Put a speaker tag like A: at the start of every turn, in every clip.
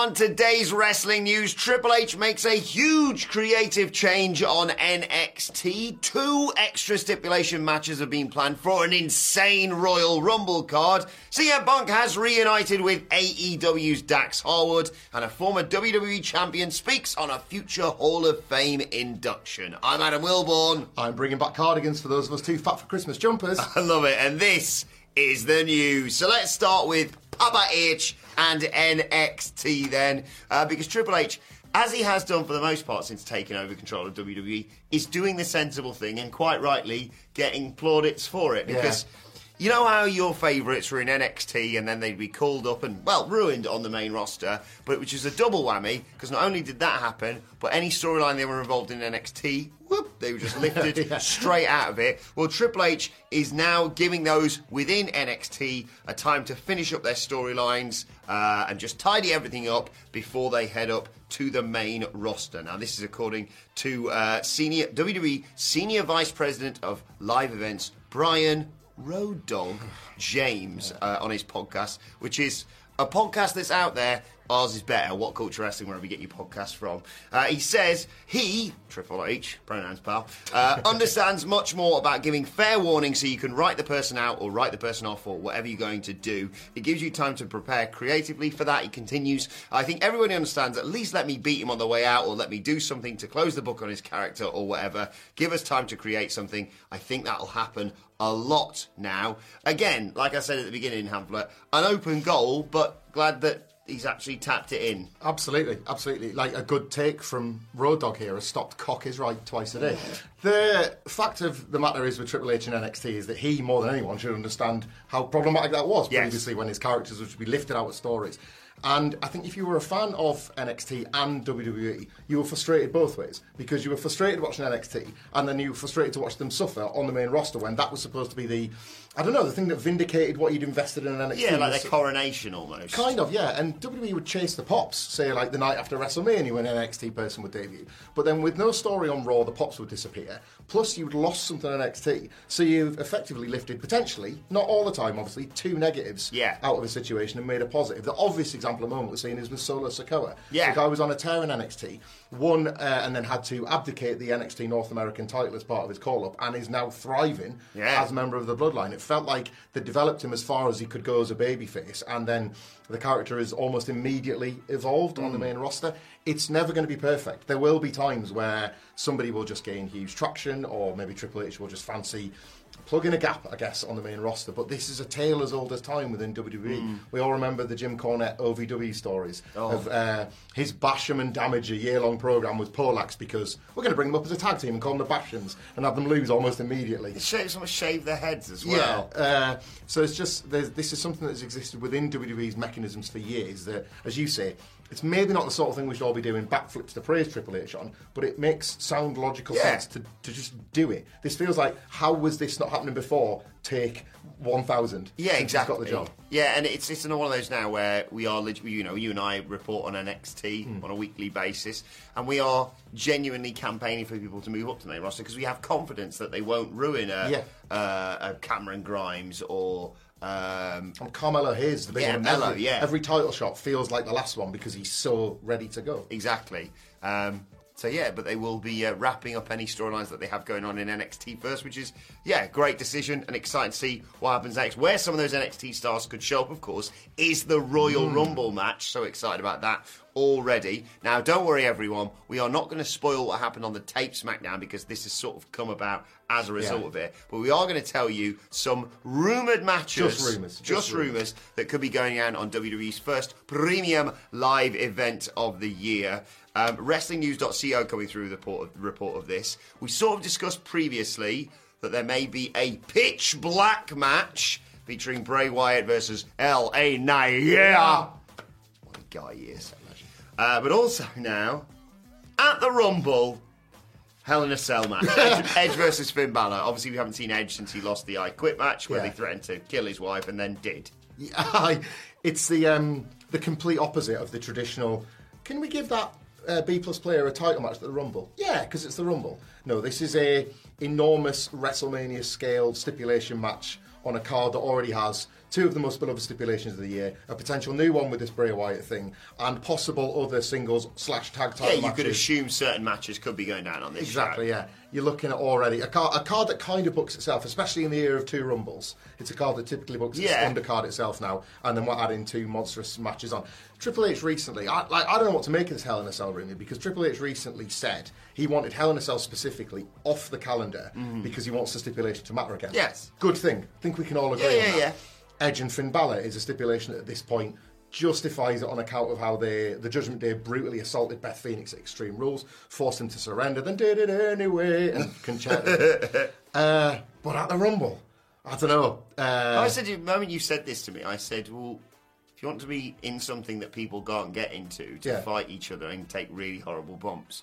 A: on today's wrestling news, Triple H makes a huge creative change on NXT. Two extra stipulation matches have been planned for an insane Royal Rumble card. CM Punk has reunited with AEW's Dax Harwood, and a former WWE champion speaks on a future Hall of Fame induction. I'm Adam Wilborn.
B: I'm bringing back cardigans for those of us too fat for Christmas jumpers.
A: I love it, and this is the news. So let's start with Papa H and NXT then, uh, because Triple H, as he has done for the most part since taking over control of WWE, is doing the sensible thing and quite rightly getting plaudits for it because. You know how your favourites were in NXT and then they'd be called up and, well, ruined on the main roster, but which is a double whammy because not only did that happen, but any storyline they were involved in NXT, whoop, they were just lifted
B: Yeah.
A: straight out of it. Well, Triple H is now giving those within NXT a time to finish up their storylines uh, and just tidy everything up before they head up to the main roster. Now, this is according to uh, senior WWE Senior Vice President of Live Events, Brian Road Dog James, uh, on his podcast, which is a podcast that's out there. Ours is better. What Culture Wrestling, wherever you get your podcast from. Uh, he says he, Triple H, pronouns pal, uh, understands much more about giving fair warning so you can write the person out or write the person off or whatever you're going to do. It gives you time to prepare creatively for that. He continues, I think everybody understands at least let me beat him on the way out or let me do something to close the book on his character or whatever. Give us time to create something. I think that'll happen a lot now. Again, like I said at the beginning, Hamflett, an open goal, but glad that he's actually tapped it in.
B: Absolutely, absolutely. Like a good take from Road Dog here has stopped cock is right twice a day. The fact of the matter is with Triple H and NXT is that he, more than anyone, should understand how problematic that was
A: Yes.
B: previously when his characters would be lifted out of stories. And I think if you were a fan of NXT and WWE, you were frustrated both ways because you were frustrated watching NXT and then you were frustrated to watch them suffer on the main roster when that was supposed to be the, I don't know, the thing that vindicated what you'd invested in NXT.
A: Yeah, like their coronation almost.
B: Kind of, yeah. And WWE would chase the pops, say like the night after WrestleMania when an NXT person would debut. But then with no story on Raw, the pops would disappear. Plus, you'd lost something on NXT. So you've effectively lifted, potentially, not all the time, obviously, two negatives
A: Yeah.
B: out of a situation and made a positive. The obvious example at the moment we're seeing is with Solo Sikoa.
A: Yeah.
B: The guy was on a tear in NXT, won uh, and then had to abdicate the NXT North American title as part of his call up and is now thriving
A: Yeah.
B: as a member of the bloodline. It felt like they developed him as far as he could go as a babyface, and then the character is almost immediately evolved on the
A: Hmm.
B: main roster. It's never going to be perfect. There will be times where somebody will just gain huge traction, or maybe Triple H will just fancy plugging a gap, I guess, on the main roster. But this is a tale as old as time within WWE.
A: Hmm.
B: We all remember the Jim Cornette OVW stories
A: Oh.
B: of uh, his Basham and Damaja, a year-long program with Polax, because we're going to bring them up as a tag team and call them the Bashams and have them lose almost immediately.
A: Shave, someone shave their heads as well.
B: Yeah. Uh, so it's just this is something that's existed within WWE's mechanisms for years. That, as you say, it's maybe not the sort of thing we should all be doing backflips to praise Triple H on, but it makes sound logical
A: Yeah.
B: sense to, to just do it. This feels like how was this not happening before? Take one thousand.
A: Yeah, exactly.
B: Got the job.
A: Yeah, and it's it's one of those now where we are, you know, you and I report on NXT
B: Hmm.
A: on a weekly basis, and we are genuinely campaigning for people to move up to the main roster because we have confidence that they won't ruin a,
B: Yeah.
A: uh, a Cameron Grimes or. Um,
B: And Carmelo Hayes, the big
A: Yeah,
B: one.
A: Melo,
B: every,
A: yeah.
B: every title shot feels like the last one because he's so ready to go.
A: Exactly. Um, so yeah, but they will be uh, wrapping up any storylines that they have going on in NXT first, which is yeah, great decision and exciting to see what happens next. Where some of those NXT stars could show up, of course, is the Royal Rumble match. So excited about that. Already. Now, don't worry, everyone. We are not going to spoil what happened on the tape SmackDown because this has sort of come about as a result
B: Yeah.
A: of it. But we are going to tell you some rumoured matches.
B: Just rumours,
A: Just,
B: just rumours.
A: that could be going on on WWE's first premium live event of the year. Um, WrestlingNews.co coming through the report of, report of this. We sort of discussed previously that there may be a pitch black match featuring Bray Wyatt versus L.A. Knight. Yeah! What a guy he is. Uh, but also now, at the Rumble, Hell in a Cell match. Edge, Edge versus Finn Balor. Obviously, we haven't seen Edge since he lost the I Quit match, where
B: Yeah.
A: they threatened to kill his wife and then did.
B: Yeah, it's the um, the complete opposite of the traditional. Can we give that uh, B plus player a title match at the Rumble? Yeah, because it's the Rumble. No, this is a enormous WrestleMania scale stipulation match on a card that already has two of the most beloved stipulations of the year, a potential new one with this Bray Wyatt thing, and possible other singles slash tag title
A: Yeah, you
B: matches.
A: could assume certain matches could be going down on this
B: Exactly,
A: show.
B: yeah. You're looking at already a card, a card that kind of books itself, especially in the era of two rumbles. It's a card that typically books
A: Yeah.
B: its undercard itself now, and then we're adding two monstrous matches on. Triple H recently, I, like, I don't know what to make of this Hell in a Cell rumor because Triple H recently said he wanted Hell in a Cell specifically off the calendar because he wants the stipulation to matter again.
A: Yes.
B: good thing. I think we can all agree
A: Yeah,
B: on
A: yeah,
B: that.
A: yeah.
B: Edge and Finn Balor is a stipulation that at this point justifies it on account of how they, the Judgment Day brutally assaulted Beth Phoenix at Extreme Rules, forced him to surrender, then did it anyway, and Con-Chair-To. uh, but at the Rumble, I don't know. Uh,
A: I said, the moment you said this to me, I said, well, if you want to be in something that people can't get into to
B: Yeah.
A: fight each other and take really horrible bumps,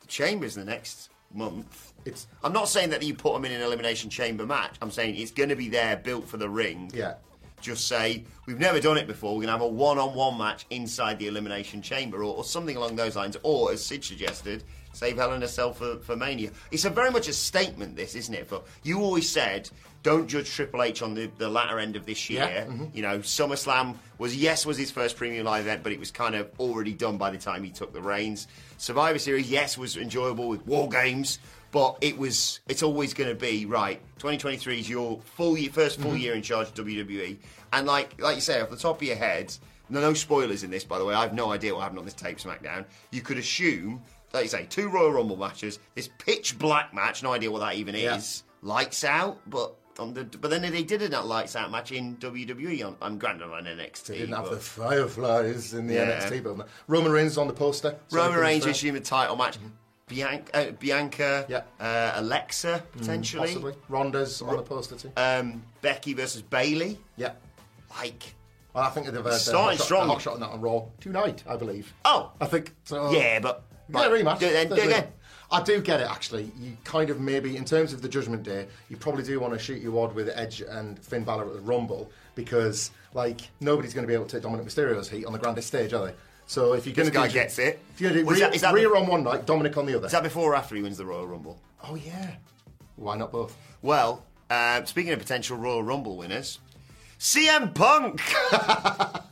A: the Chamber's the next month.
B: It's-
A: I'm not saying that you put them in an Elimination Chamber match. I'm saying it's going to be there, built for the ring.
B: Yeah.
A: Just say, we've never done it before, we're going to have a one on one match inside the Elimination Chamber or, or something along those lines. Or, as Sid suggested, save Hell in a Cell for, for Mania. It's a very much a statement, this, isn't it? For You always said, don't judge Triple H on the, the latter end of this year.
B: Yeah, mhm.
A: You know, SummerSlam was, yes, was his first premium live event, but it was kind of already done by the time he took the reins. Survivor Series, yes, was enjoyable with War Games. But it was. It's always going to be right. 2023 is your full year, first full year in charge of WWE, and like like you say, off the top of your head, no, no spoilers in this, by the way. I have no idea what happened on this tape SmackDown. You could assume, like you say, two Royal Rumble matches, this pitch black match. No idea what that even
B: Yeah.
A: is. Lights out, but on the but then they did a lights out match in WWE. On, I'm granted on NXT.
B: they didn't have the fireflies in the
A: Yeah.
B: NXT but Roman Reigns on the poster.
A: Roman Reigns issuing the title match. Bianca, uh, Bianca
B: Yeah.
A: uh, Alexa potentially.
B: Possibly. Ronda's on the poster too.
A: um, Becky versus Bayley.
B: yeah.
A: Like,
B: Well, I think they've had
A: Starting strong.
B: hot shot on that on Raw tonight, I believe.
A: Oh.
B: I think so.
A: yeah, but
B: Yeah, rematch.
A: Do it then, do it again.
B: I do get it actually. You kind of maybe in terms of the Judgment Day, you probably do want to shoot your wad with Edge and Finn Balor at the Rumble because like nobody's going to be able to take Dominic Mysterio's heat on the grandest stage, are they? So if you're going
A: This
B: to
A: guy
B: do,
A: gets it.
B: If you're going
A: Was
B: to
A: that-
B: Rhea,
A: is that
B: Rhea
A: the-
B: on one night, Dominic on the other.
A: Is that before or after he wins the Royal Rumble?
B: oh yeah. Why not both?
A: Well, uh, speaking of potential Royal Rumble winners, CM Punk.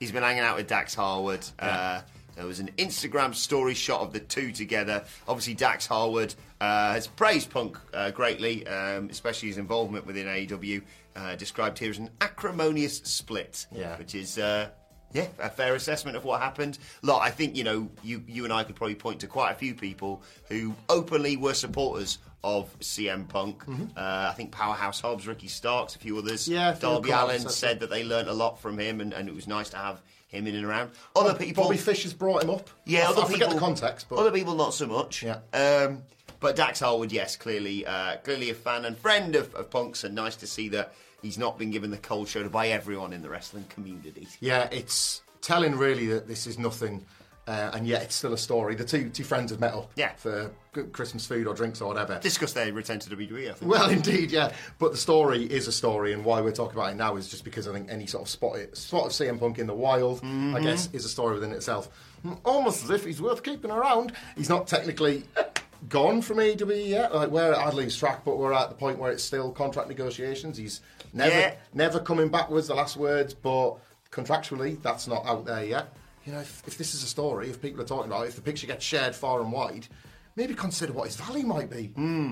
A: He's been hanging out with Dax Harwood. Uh, there was an Instagram story shot of the two together. Obviously, Dax Harwood uh, has praised Punk uh, greatly, um, especially his involvement within AEW. Uh, described here as an acrimonious split,
B: Yeah.
A: which is uh, yeah a fair assessment of what happened. Look, I think you know you you and I could probably point to quite a few people who openly were supporters of CM Punk. Uh, I think Powerhouse Hobbs, Ricky Starks, a few others.
B: Mm-hmm. Yeah,
A: Darby
B: Allin said
A: said that they learnt a lot from him, and, and it was nice to have him in and around. Other people,
B: Bobby Fish has brought him up.
A: yeah,
B: I,
A: other
B: I forget
A: people,
B: the context, but
A: other people not so much.
B: Yeah.
A: Um, but Dax Harwood, yes, clearly, uh, clearly a fan and friend of, of Punk's, and nice to see that he's not been given the cold shoulder by everyone in the wrestling community.
B: Yeah, it's telling really that this is nothing, uh, and yet it's still a story. The two two friends have met up
A: Yeah.
B: for Christmas food or drinks or whatever.
A: Discuss their return to WWE. I think.
B: Well, indeed, yeah. But the story is a story, and why we're talking about it now is just because I think any sort of spot, spot of CM Punk in the wild, I guess, is a story within itself. Almost as if he's worth keeping around. He's not technically gone from AEW yet. Like we're at Adley's track, but we're at the point where it's still contract negotiations. He's never,
A: Yeah.
B: never coming back was the last words, but contractually, that's not out there yet. You know, if, if this is a story, if people are talking about it, if the picture gets shared far and wide, maybe consider what his value might be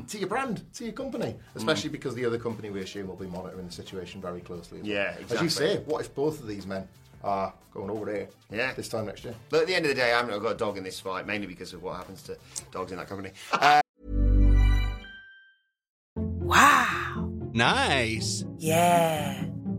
B: to your brand, to your company, especially because the other company we assume will be monitoring the situation very closely. as well.
A: Yeah,
B: As you say, what if both of these men are going over there.
A: Yeah.
B: This time next year.
A: But at the end of the day, I haven't got a dog in this fight, mainly because of what happens to dogs in that company. Uh,
C: Wow.
D: Nice.
C: Yeah.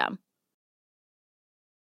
E: system.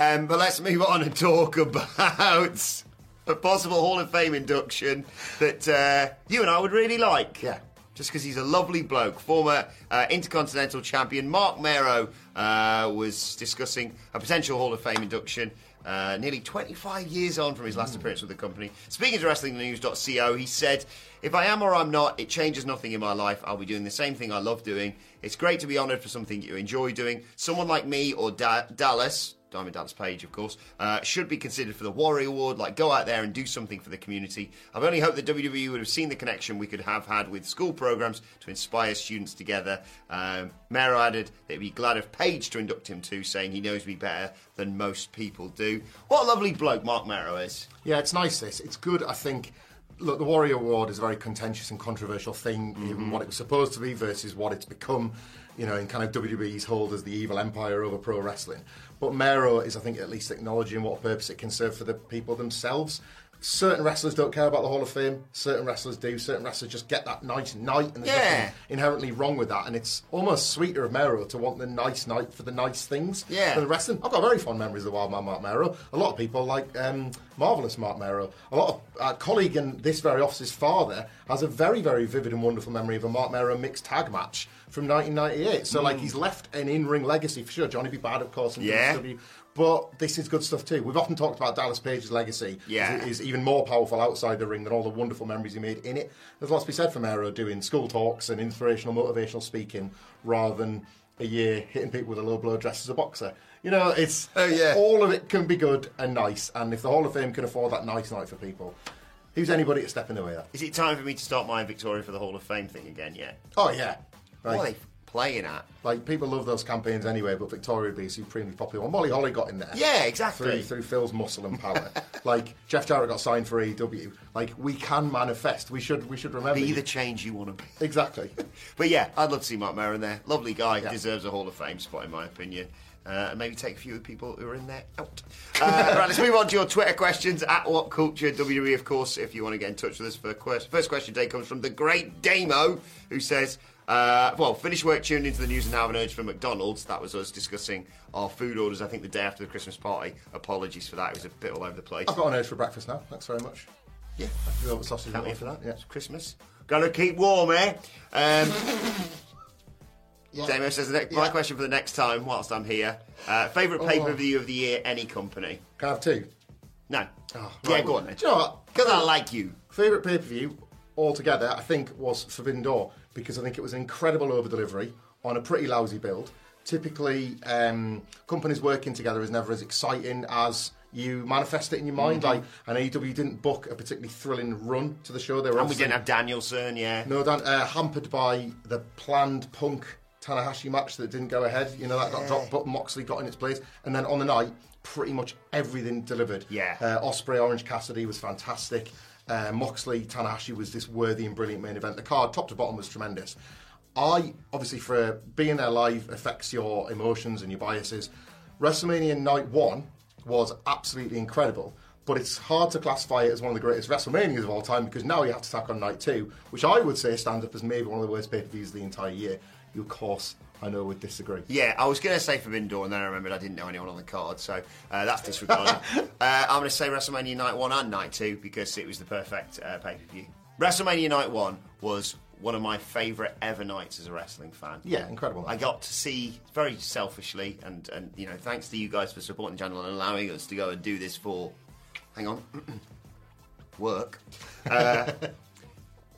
A: Um, but let's move on and talk about a possible Hall of Fame induction that uh, you and I would really like.
B: Yeah.
A: Just because he's a lovely bloke. Former uh, Intercontinental Champion Mark Mero uh, was discussing a potential Hall of Fame induction. Uh, nearly 25 years on from his last appearance with the company. Speaking to WrestlingNews.co, he said, If I am or I'm not, it changes nothing in my life. I'll be doing the same thing I love doing. It's great to be honoured for something you enjoy doing. Someone like me or da- Dallas, Diamond Dallas Page, of course, uh, should be considered for the Warrior Award. Like, go out there and do something for the community. I've only hoped that WWE would have seen the connection we could have had with school programs to inspire students together. Um, Mero added that he'd be glad of Page to induct him too, saying he knows me better than most people do. What a lovely bloke Mark Mero is.
B: Yeah, it's nice. This it's good. I think. Look, the Warrior Award is a very contentious and controversial thing in what it was supposed to be versus what it's become. You know, in kind of WWE's hold as the evil empire over pro wrestling. But Mero is, I think, at least acknowledging what purpose it can serve for the people themselves. Certain wrestlers don't care about the Hall of Fame. Certain wrestlers do. Certain wrestlers just get that nice night, and there's
A: Yeah.
B: nothing inherently wrong with that. And it's almost sweeter of Mero to want the nice night for the nice things
A: Yeah.
B: than the wrestling. I've got very fond memories of Wild Man Mark Mero. A lot of people like um, Marvelous Mark Mero. A lot of a colleague in this very office's father has a very, very vivid and wonderful memory of a Mark Mero mixed tag match from 1998. So, like, hmm. he's left an in-ring legacy for sure. Johnny B. Bad, of course, in
A: Yeah.
B: WCW. But this is good stuff too. We've often talked about Dallas Page's legacy.
A: Yeah.
B: Is, is even more powerful outside the ring than all the wonderful memories he made in it. There's lots to be said for Mero doing school talks and inspirational, motivational speaking rather than a year hitting people with a low blow dressed as a boxer. You know, it's
A: Oh, yeah.
B: all of it can be good and nice. And if the Hall of Fame can afford that nice night for people, who's anybody to step in the way of that?
A: Is it time for me to start my Victoria for the Hall of Fame thing again yet?
B: Oh yeah. Like,
A: they playing at?
B: like people love those campaigns anyway, but Victoria would be supremely popular one. Molly Holly got in there.
A: Yeah, exactly.
B: Through, through Phil's muscle and power. like Jeff Jarrett got signed for AEW. Like we can manifest. We should we should remember
A: Be the change you want to be.
B: Exactly.
A: But yeah, I'd love to see Mark Mero in there. Lovely guy,
B: Yeah.
A: deserves a Hall of Fame spot in my opinion. Uh, and maybe take a few of the people who are in there out. Uh, right, let's move on to your Twitter questions at What Culture WWE, of course. If you want to get in touch with us for quest- first question today comes from the great Damo, who says, uh, "Well, finish work, tuned into the news, and now have an urge for McDonald's." That was us discussing our food orders. I think the day after the Christmas party. Apologies for that; it was a bit all over the place.
B: I've got an urge for breakfast now. Thanks very much.
A: Yeah,
B: Velvet sausage
A: can't for that.
B: Yeah.
A: It's Christmas. Gotta keep warm, eh? Um, Damo says, the next, my question for the next time, whilst I'm here, uh, favourite pay per view of the year, any company?
B: Can I have two?
A: No.
B: Oh,
A: yeah,
B: right.
A: go on then.
B: Do you know what?
A: Because I like you.
B: Favourite pay per view altogether, I think, was Forbidden Door because I think it was an incredible over delivery on a pretty lousy build. Typically, um, companies working together is never as exciting as You manifest it in your mind. Like, and AEW didn't book a particularly thrilling run to the show. They were
A: And we didn't have Danielson, yeah.
B: no, Dan, uh, hampered by the planned Punk Tanahashi match that didn't go ahead. You know that got dropped, but Moxley got in its place, and then on the night, pretty much everything delivered.
A: Yeah.
B: uh, Osprey Orange Cassidy was fantastic. Uh, Moxley Tanahashi was this worthy and brilliant main event. The card, top to bottom, was tremendous. I obviously for being there live affects your emotions and your biases. WrestleMania Night One was absolutely incredible, but it's hard to classify it as one of the greatest WrestleManias of all time because now you have to tack on Night Two, which I would say stands up as maybe one of the worst pay per views of the entire year. You, of course, I know I would disagree.
A: Yeah, I was going to say Forbidden and then I remembered I didn't know anyone on the card, so uh, that's disregarded. uh, I'm going to say WrestleMania Night 1 and Night 2 because it was the perfect uh, pay per view. WrestleMania Night 1 was one of my favourite ever nights as a wrestling fan.
B: Yeah, incredible.
A: I got to see very selfishly, and, and you know, thanks to you guys for supporting the channel and allowing us to go and do this for, hang on, work. Uh,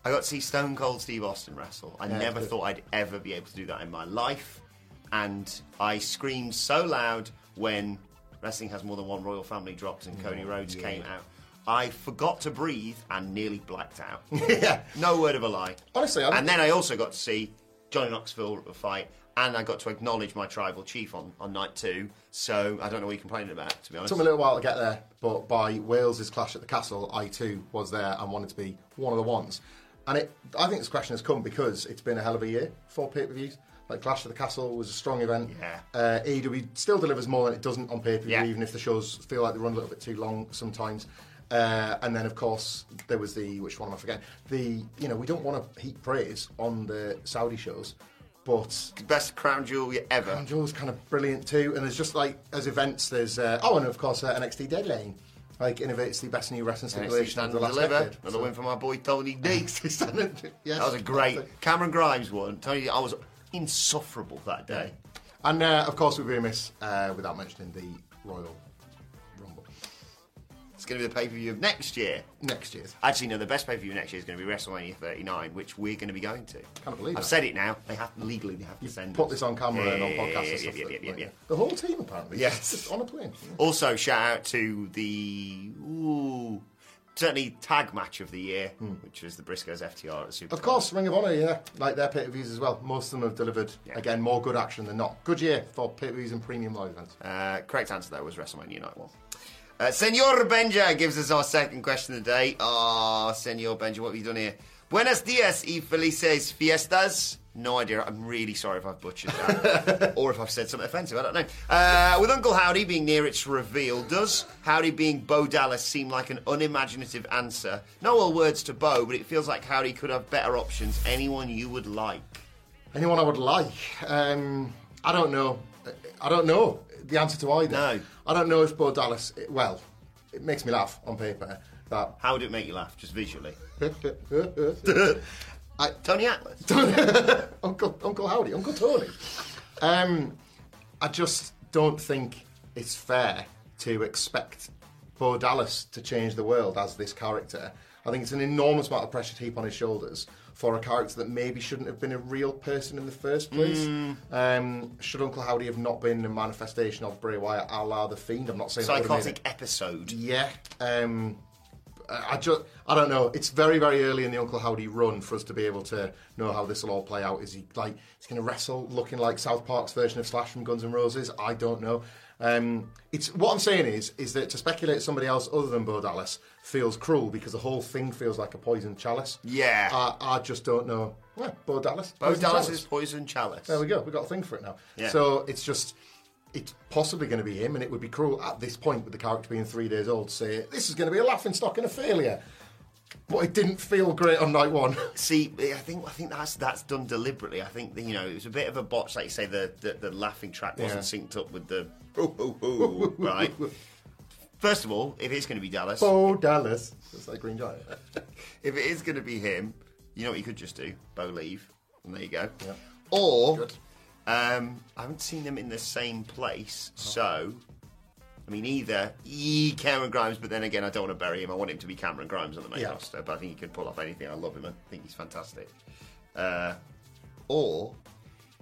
A: I got to see Stone Cold Steve Austin wrestle. I
B: Yeah,
A: never thought I'd ever be able to do that in my life, and I screamed so loud when Wrestling Has More Than One Royal Family dropped and Cody oh, Rhodes came out. I forgot to breathe and nearly blacked out.
B: yeah,
A: No word of a lie.
B: Honestly, I don't-
A: and then I also got to see Johnny Knoxville fight, and I got to acknowledge my tribal chief on, on night two. So I don't know what you're complaining about, to be honest.
B: took me a little while to get there, but by Wales's clash at the castle, I too was there and wanted to be one of the ones. And it, I think this question has come because it's been a hell of a year for pay per views. Like Clash of the Castle was a strong event.
A: Yeah.
B: Uh, AEW still delivers more than it doesn't on pay per view,
A: Yeah.
B: even if the shows feel like they run a little bit too long sometimes. Uh, and then, of course, there was the which one am I forgetting? The you know we don't want to heap praise on the Saudi shows, but
A: Best crown jewel ever.
B: Crown jewel was kind of brilliant too, and there's just like as events, there's uh, oh, and of course uh, NXT Deadline, like innovates the best new wrestling stipulation of the last
A: deliver.
B: decade.
A: Another
B: So-
A: win for my boy Tony D.
B: yes,
A: That was a great. Cameron Grimes won. Tony, I was insufferable that day.
B: And uh, of course, we'd be remiss uh, without mentioning the Royal
A: going to be the pay per view of next year.
B: next year's.
A: Actually, no, the best pay per view next year is going to be WrestleMania 39, which we're going to be going to.
B: Can't believe
A: I've said it now. They have legally they have to send.
B: Put
A: us.
B: this on camera
A: Yeah,
B: and on podcast
A: yeah,
B: and stuff.
A: yeah, yeah,
B: like,
A: yeah.
B: The whole team apparently.
A: Yes.
B: just on a plane.
A: Also, shout out to the ooh, certainly tag match of the year, which was the Briscoes FTR at the Super.
B: Hmm. Of course, Ring of Honor, yeah, like their pay per views as well. Most of them have delivered
A: Yeah.
B: again more good action than not. Good year for pay per views and premium live events.
A: Uh, correct answer though was WrestleMania Night One. Uh, Senor Benja gives us our second question of the day. Ah, Senor Benja, what have you done here? Buenos dias y felices fiestas. No idea. I'm really sorry if I've butchered that, or if I've said something offensive. I don't know. Uh, with Uncle Howdy being near its reveal, does Howdy being Bo Dallas seem like an unimaginative answer? No ill words to Bo, but it feels like Howdy could have better options. Anyone you would like?
B: Anyone I would like? Um, I don't know. I don't know the answer to either.
A: No.
B: I don't know if Bo Dallas. Well, it makes me laugh on paper that.
A: How would it make you laugh, just visually?
B: I,
A: Tony Atlas.
B: Uncle Uncle Howdy, Uncle Tony. Um, I just don't think it's fair to expect Bo Dallas to change the world as this character. I think it's an enormous amount of pressure to heap on his shoulders for a character that maybe shouldn't have been a real person in the first place. Um, should Uncle Howdy have not been a manifestation of Bray Wyatt a la the Fiend? I'm not saying
A: Psychotic episode.
B: yeah. Um, I just, I don't know. It's very, very early in the Uncle Howdy run for us to be able to know how this will all play out. Is he like, he's going to wrestle looking like South Park's version of Slash from Guns N' Roses? I don't know. Um, it's what I'm saying is, is that to speculate somebody else other than Bo Dallas feels cruel because the whole thing feels like a poisoned chalice.
A: Yeah.
B: I, I just don't know. Well, Bo Dallas.
A: Bo
B: poisoned
A: Dallas
B: chalice.
A: is Poison Chalice.
B: There we go. We've got a thing for it now.
A: Yeah.
B: So it's just, it's possibly going to be him, and it would be cruel at this point with the character being three days old to say this is going to be a laughing stock and a failure. But it didn't feel great on night one.
A: See, I think I think that's that's done deliberately. I think you know it was a bit of a botch, like you say. The the, the laughing track wasn't synced up with the ooh, ooh, ooh, right. First of all, if it's going to be Dallas,
B: Bo Dallas. It's like Green Giant.
A: if it is going to be him, you know what you could just do? Bo leave, and there you go. Or
B: Good.
A: Um, I haven't seen them in the same place,
B: Oh.
A: so. I mean, either e Cameron Grimes, but then again, I don't want to bury him. I want him to be Cameron Grimes on the main
B: Yeah.
A: roster, but I think he can pull off anything. I love him. I think he's fantastic. Uh, or,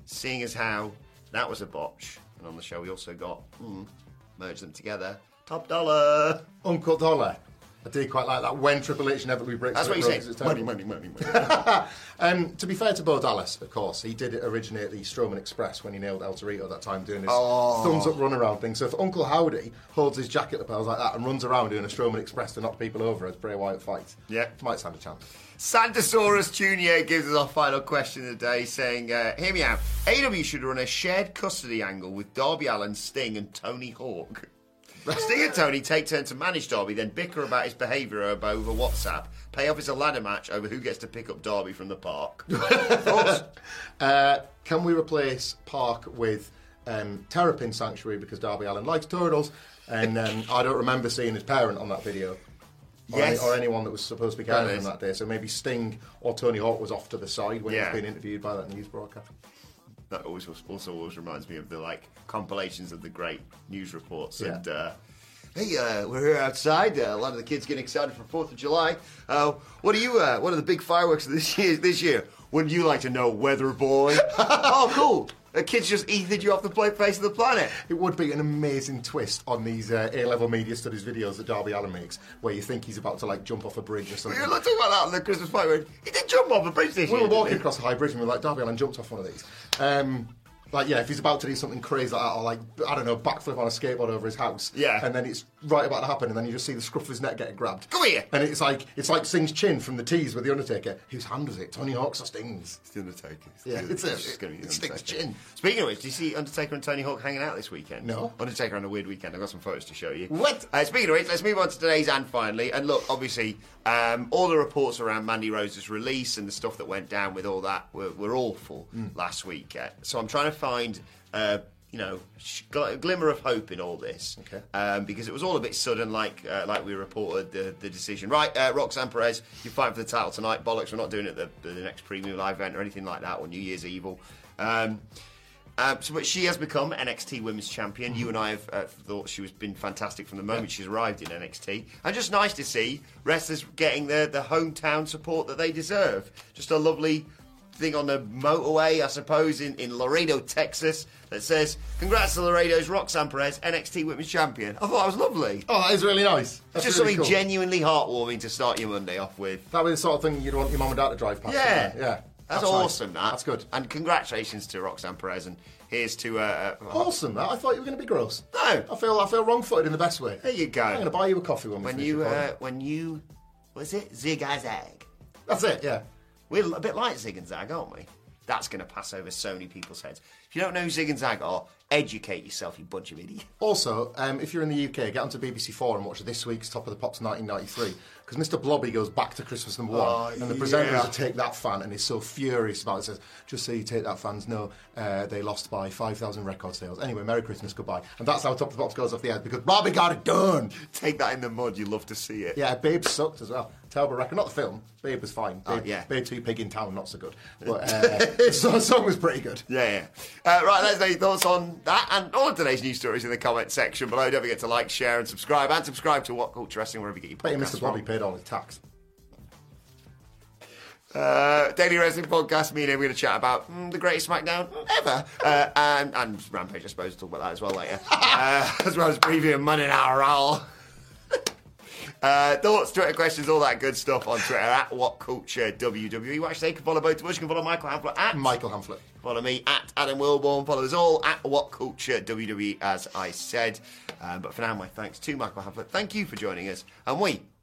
A: seeing as how that was a botch, and on the show we also got mm, merge them together, Top dollar.
B: Uncle Dollar. I did quite like that. When Triple H inevitably breaks
A: That's what you say. Money, money, money, money.
B: Um, to be fair to Bo Dallas, of course, he did originate the Strowman Express when he nailed El Torito that time doing his
A: Oh.
B: thumbs up run around thing. So if Uncle Howdy holds his jacket lapels like that and runs around doing a Strowman Express to knock people over as Bray Wyatt fights,
A: Yeah.
B: might stand a chance.
A: Santosaurus Jr. gives us our final question of the day, saying, uh, Hear me out. AEW should run a shared custody angle with Darby Allin, Sting, and Tony Hawk. Sting and Tony take turns to manage Darby, then bicker about his behaviour over WhatsApp. Payoff is a ladder match over who gets to pick up Darby from the park. Thoughts?
B: Uh, can we replace Park with um, Terrapin Sanctuary because Darby Allin likes turtles? And um, I don't remember seeing his parent on that video. Or,
A: Yes.
B: any, or anyone that was supposed to be carrying him that day. So maybe Sting or Tony Hawk was off to the side when he was being interviewed by that news broadcast.
A: That always also always reminds me of the like compilations of the great news reports
B: Yeah.
A: and. Uh, Hey, uh, we're here outside. Uh, a lot of the kids getting excited for Fourth of July. Uh, what are you? Uh, what are the big fireworks of this year? This year, wouldn't you like to know, Weather Boy? oh, cool! The kids just ethered you off the face of the planet.
B: It would be an amazing twist on these uh, A-level media studies videos that Darby Allin makes, where you think he's about to like jump off a bridge or something.
A: We
B: something.
A: were talking about that on the Christmas party. He did jump off a bridge this
B: We
A: year.
B: were walking across a high bridge and we were like, Darby Allin jumped off one of these. Um, like, yeah, if he's about to do something crazy like that, or like, I don't know, backflip on a skateboard over his house.
A: Yeah.
B: And then it's right about to happen, and then you just see the scruff of his neck getting grabbed.
A: Come here.
B: And it's like, it's like Sting's chin from the tease with The Undertaker. Whose hand was it? Tony Hawk's or Sting's?
A: It's the Undertaker.
B: Yeah,
A: the-
B: it's a-
A: just gonna be the
B: it sticks
A: Undertaker.
B: chin.
A: Speaking of which, did you see Undertaker and Tony Hawk hanging out this weekend?
B: No.
A: Undertaker on a weird weekend. I've got some photos to show you.
B: What?
A: Uh, speaking of which, let's move on to today's and finally. And look, obviously, um, all the reports around Mandy Rose's release and the stuff that went down with all that were, were awful
B: Mm.
A: last week. Uh, so I'm trying to find. Uh, you know, sh- gl- a glimmer of hope in all this,
B: Okay.
A: um, because it was all a bit sudden, like uh, like we reported the, the decision. Right, uh, Roxanne Perez, you're fighting for the title tonight. Bollocks, we're not doing it at the, the next premium live event or anything like that, or New Year's Evil. Um, um, so, but she has become NXT Women's Champion. You and I have uh, thought she has been fantastic from the moment she's arrived in NXT, and just nice to see wrestlers getting the the hometown support that they deserve. Just a lovely thing on the motorway, I suppose, in, in Laredo, Texas, that says, "Congrats to Laredo's Roxanne Perez, NXT Women's Champion." I thought that was lovely.
B: Oh, that is really nice. That's
A: just
B: really
A: something
B: cool.
A: genuinely heartwarming to start your Monday off with.
B: That was the sort of thing you'd want your mum and dad to drive past.
A: Yeah,
B: wouldn't it? yeah.
A: That's,
B: nice.
A: awesome. That
B: That's good.
A: And congratulations to Roxanne Perez. And here's to uh, uh,
B: Awesome. That I thought you were going to be gross.
A: No.
B: I feel I feel wrong-footed in the best way.
A: There you go.
B: I'm going to buy you a coffee when we
A: when
B: finish
A: you
B: recording.
A: uh, when you was it zig a zag.
B: That's it. Yeah.
A: We're a bit like zig and zag, aren't we? That's going to pass over so many people's heads. If you don't know who zig and zag are, educate yourself, you bunch of idiots.
B: Also, um, if you're in the UK, get onto BBC Four and watch this week's Top of the Pops 1993 because Mr. Blobby goes back to Christmas number one,
A: Oh,
B: and the presenters
A: yeah.
B: take that fan and he's so furious about it. Says, "Just so you take that fans know, uh, they lost by 5,000 record sales. Anyway, Merry Christmas, goodbye." And that's how Top of the Pops goes off the air because Blobby got it done.
A: Take that in the mud. You love to see it.
B: Yeah, Babe sucked as well. Terrible record. Not the film. Babe was fine. Babe,
A: Oh, yeah.
B: Babe Two Pig in Town, not so good. But uh, the song- was pretty good.
A: Yeah, yeah. Uh, right, let us know your thoughts on that and all of today's news stories in the comment section below. Don't forget to like, share, and subscribe. And subscribe to What Culture Wrestling wherever you get your podcasts
B: Mr. Blobby paid all his tax.
A: Uh, Daily Wrestling Podcast. Me and him, we're going to chat about mm, the greatest SmackDown ever. Uh, and, and Rampage, I suppose, we'll talk about that as well later. uh, as well as previewing Monday Night Raw. Uh, thoughts, Twitter questions, all that good stuff on Twitter at What Culture WWE. Watch, they can follow both of us. You can follow Michael Hamflett at
B: Michael Hamflett.
A: Follow me at Adam Wilborn. Follow us all at What Culture WWE, as I said. Um, but for now, my thanks to Michael Hamflett. Thank you for joining us, and we